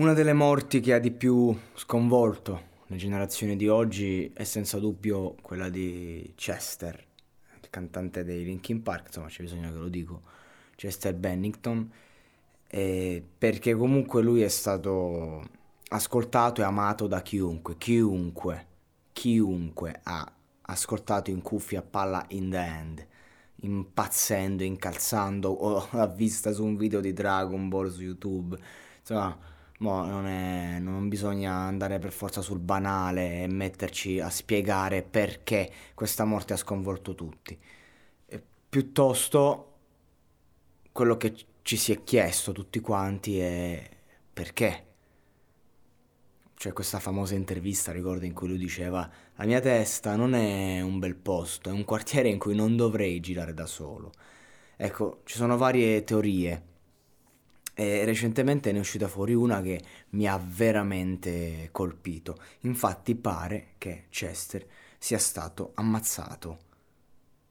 Una delle morti che ha di più sconvolto le generazioni di oggi è senza dubbio quella di Chester, il cantante dei Linkin Park, insomma c'è bisogno che lo dico, Chester Bennington, perché comunque lui è stato ascoltato e amato da chiunque, chiunque, chiunque ha ascoltato in cuffia palla in the hand, impazzendo, incalzando o l'ha vista su un video di Dragon Ball su YouTube, insomma Mo non, è, non bisogna andare per forza sul banale e metterci a spiegare perché questa morte ha sconvolto tutti. E piuttosto quello che ci si è chiesto tutti quanti è perché. C'è questa famosa intervista, ricordo, in cui lui diceva la mia testa non è un bel posto, è un quartiere in cui non dovrei girare da solo. Ecco, ci sono varie teorie e recentemente ne è uscita fuori una che mi ha veramente colpito. Infatti pare che Chester sia stato ammazzato.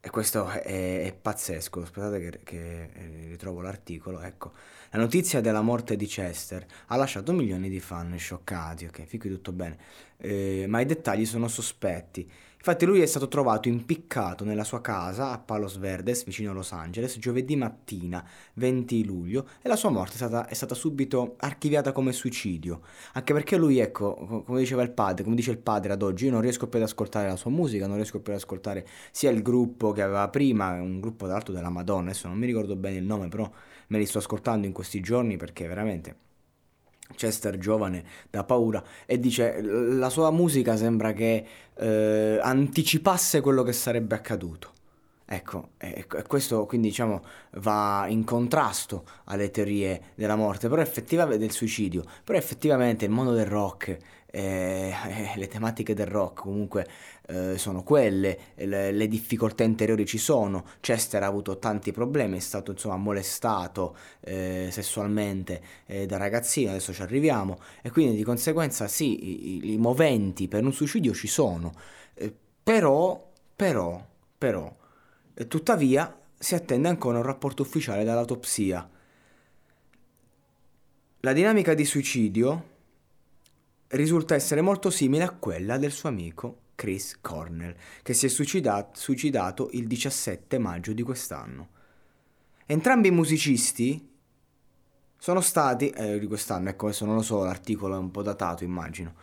E questo è, è pazzesco. Aspettate che, che, eh, ritrovo l'articolo. Ecco, la notizia della morte di Chester ha lasciato milioni di fan scioccati. Ok, fin qui tutto bene. Eh, ma i dettagli sono sospetti. Infatti lui è stato trovato impiccato nella sua casa a Palos Verdes, vicino a Los Angeles, giovedì mattina 20 luglio e la sua morte è stata, è stata subito archiviata come suicidio. Anche perché lui, ecco, come diceva il padre, come dice il padre ad oggi, io non riesco più ad ascoltare la sua musica, non riesco più ad ascoltare sia il gruppo che aveva prima, un gruppo l'altro della Madonna, adesso non mi ricordo bene il nome, però me li sto ascoltando in questi giorni perché veramente Chester giovane da paura e dice la sua musica sembra che eh, anticipasse quello che sarebbe accaduto. Ecco, e, questo quindi diciamo va in contrasto alle teorie della morte, però effettivamente del suicidio, però effettivamente il mondo del rock eh, eh, le tematiche del rock comunque eh, sono quelle, le, le, difficoltà interiori ci sono, Chester ha avuto tanti problemi, è stato insomma molestato eh, sessualmente eh, da ragazzino, adesso ci arriviamo, e quindi di conseguenza sì, i, i moventi per un suicidio ci sono, eh, però, però, tuttavia si attende ancora un rapporto ufficiale dall'autopsia. La dinamica di suicidio risulta essere molto simile a quella del suo amico Chris Cornell, che si è suicidato, suicidato il 17 maggio di quest'anno. Entrambi i musicisti sono stati, eh, di quest'anno, ecco adesso non lo so, l'articolo è un po' datato immagino,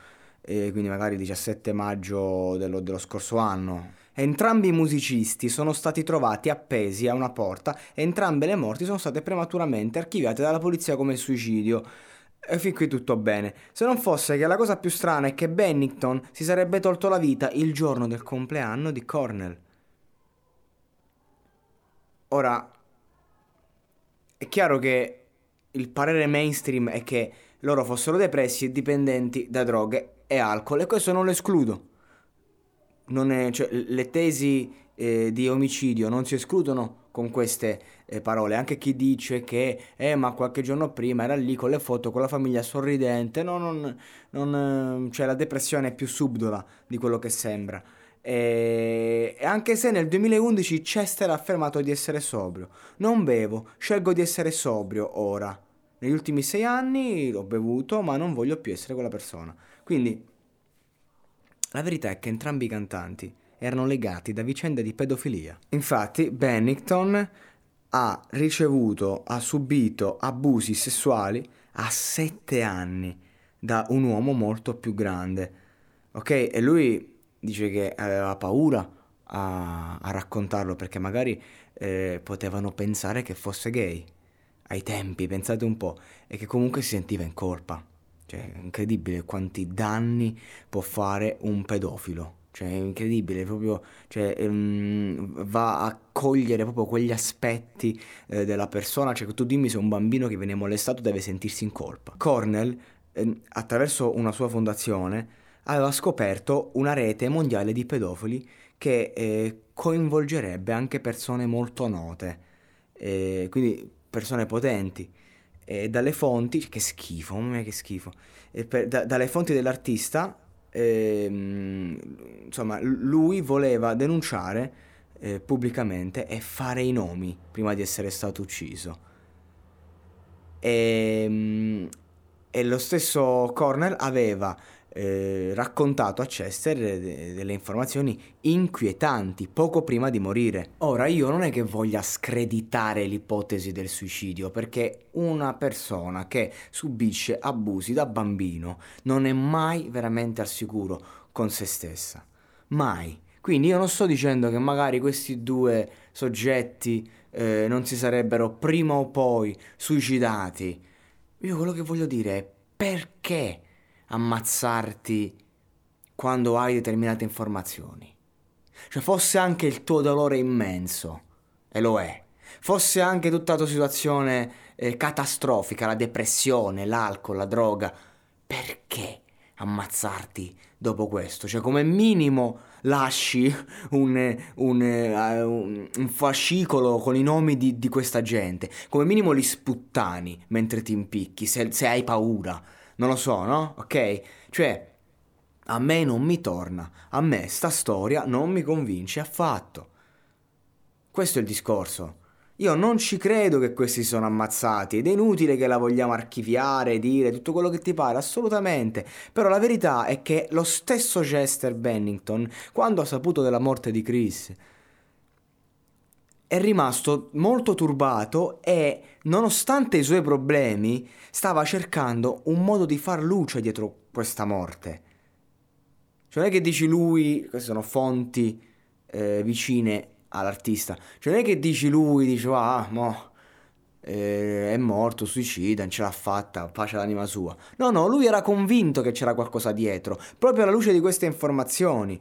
eh, quindi magari 17 maggio dello, dello scorso anno. Entrambi i musicisti sono stati trovati appesi a una porta e entrambe le morti sono state prematuramente archiviate dalla polizia come suicidio. E fin qui tutto bene. Se non fosse che la cosa più strana è che Bennington si sarebbe tolto la vita il giorno del compleanno di Cornell. Ora, è chiaro che il parere mainstream è che loro fossero depressi e dipendenti da droghe e alcol e questo non lo escludo. È, cioè, le tesi eh, di omicidio non si escludono con queste eh, parole. Anche chi dice che, eh, ma qualche giorno prima era lì con le foto, con la famiglia sorridente, no, non, non, cioè la depressione è più subdola di quello che sembra. E anche se nel 2011 Chester ha affermato di essere sobrio. Non bevo, scelgo di essere sobrio ora. Negli ultimi sei anni l'ho bevuto, ma non voglio più essere quella persona. Quindi la verità è che entrambi i cantanti erano legati da vicende di pedofilia. Infatti Bennington ha ricevuto, ha subito abusi sessuali a sette anni da un uomo molto più grande. Ok? E lui dice che aveva paura a, a raccontarlo perché magari eh, potevano pensare che fosse gay. Ai tempi, pensate un po', e che comunque si sentiva in colpa. Cioè, è incredibile quanti danni può fare un pedofilo. Cioè, è incredibile, proprio, cioè, um, va a cogliere proprio quegli aspetti eh, della persona. Cioè, tu dimmi se un bambino che viene molestato deve sentirsi in colpa. Cornell, eh, attraverso una sua fondazione, aveva scoperto una rete mondiale di pedofili che eh, coinvolgerebbe anche persone molto note, eh, quindi persone potenti. E dalle fonti, che schifo, mamma che schifo, per, da, dalle fonti dell'artista, ehm, insomma, lui voleva denunciare eh, pubblicamente e fare i nomi prima di essere stato ucciso. E, ehm, e lo stesso Cornell aveva eh, raccontato a Chester de- delle informazioni inquietanti poco prima di morire. Ora io non è che voglia screditare l'ipotesi del suicidio, perché una persona che subisce abusi da bambino non è mai veramente al sicuro con se stessa. Mai. Quindi io non sto dicendo che magari questi due soggetti eh, non si sarebbero prima o poi suicidati. Io quello che voglio dire è perché ammazzarti quando hai determinate informazioni. Cioè fosse anche il tuo dolore immenso, e lo è, fosse anche tutta la tua situazione eh, catastrofica, la depressione, l'alcol, la droga, perché ammazzarti dopo questo? Cioè come minimo lasci un, un, uh, un fascicolo con i nomi di, di, questa gente, come minimo li sputtani mentre ti impicchi, se, se hai paura non lo so, no? Ok? Cioè, a me non mi torna, a me sta storia non mi convince affatto. Questo è il discorso. Io non ci credo che questi sono ammazzati ed è inutile che la vogliamo archiviare, dire tutto quello che ti pare, assolutamente. Però la verità è che lo stesso Chester Bennington, quando ha saputo della morte di Chris, è rimasto molto turbato e, nonostante i suoi problemi, stava cercando un modo di far luce dietro questa morte. Cioè non è che dici lui, queste sono fonti eh, vicine all'artista, cioè non è che dici lui, dici ah, mo, eh, è morto, suicida, non ce l'ha fatta, pace all'anima sua. No, no, lui era convinto che c'era qualcosa dietro, proprio alla luce di queste informazioni.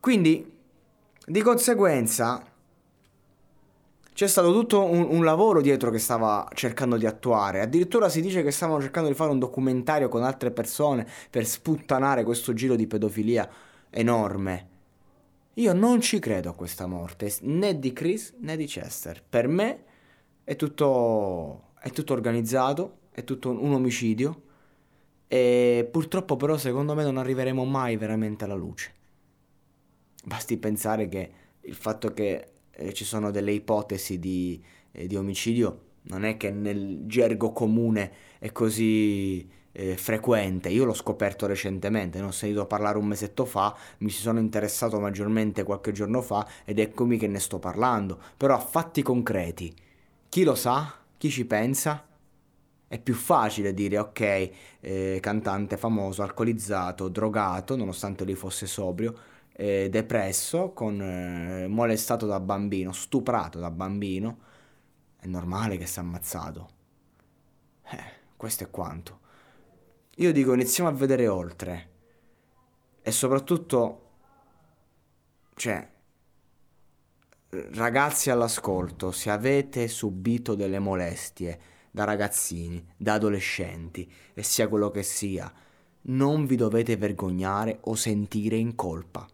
Quindi, di conseguenza c'è stato tutto un, un, lavoro dietro che stava cercando di attuare. Addirittura si dice che stavano cercando di fare un documentario con altre persone per sputtanare questo giro di pedofilia enorme. Io non ci credo a questa morte, né di Chris né di Chester. Per me è tutto, è tutto organizzato, è tutto un, omicidio. E purtroppo però secondo me non arriveremo mai veramente alla luce. Basti pensare che il fatto che eh, ci sono delle ipotesi di, eh, di, omicidio, non è che nel gergo comune è così eh, frequente. Io l'ho scoperto recentemente, ne ho sentito parlare un mesetto fa, mi ci sono interessato maggiormente qualche giorno fa ed eccomi che ne sto parlando. Però a fatti concreti, chi lo sa? Chi ci pensa? È più facile dire ok, eh, cantante famoso, alcolizzato, drogato, nonostante lui fosse sobrio, eh, depresso, con, eh, molestato da bambino, stuprato da bambino, è normale che sia ammazzato. Eh, questo è quanto. Io dico iniziamo a vedere oltre. E soprattutto, cioè, ragazzi all'ascolto, se avete subito delle molestie da ragazzini, da adolescenti, e sia quello che sia, non vi dovete vergognare o sentire in colpa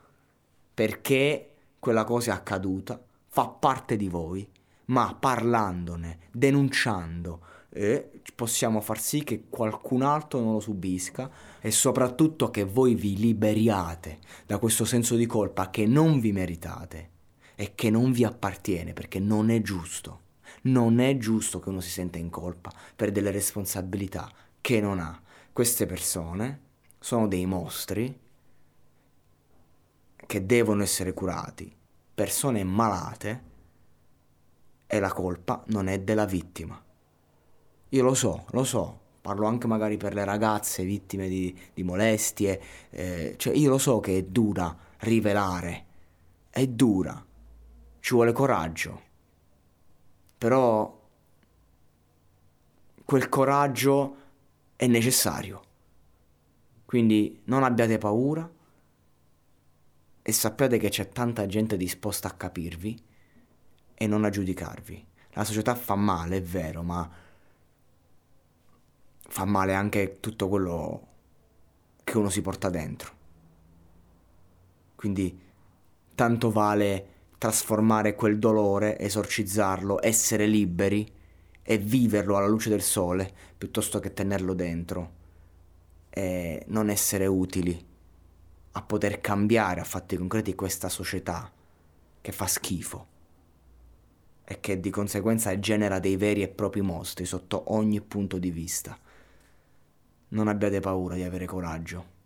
perché quella cosa è accaduta, fa parte di voi, ma parlandone, denunciando, eh, possiamo far sì che qualcun altro non lo subisca e soprattutto che voi vi liberiate da questo senso di colpa che non vi meritate e che non vi appartiene perché non è giusto. Non è giusto che uno si senta in colpa per delle responsabilità che non ha. Queste persone sono dei mostri che devono essere curati, persone malate, e la colpa non è della vittima. Io lo so, lo so, parlo anche magari per le ragazze vittime di, di molestie, eh, cioè io lo so che è dura rivelare, è dura, ci vuole coraggio, però quel coraggio è necessario. Quindi non abbiate paura e sappiate che c'è tanta gente disposta a capirvi e non a giudicarvi. La società fa male, è vero, ma fa male anche tutto quello che uno si porta dentro. Quindi tanto vale trasformare quel dolore, esorcizzarlo, essere liberi e viverlo alla luce del sole piuttosto che tenerlo dentro e non essere utili a poter cambiare a fatti concreti questa società che fa schifo e che di conseguenza genera dei veri e propri mostri sotto ogni punto di vista. Non abbiate paura di avere coraggio.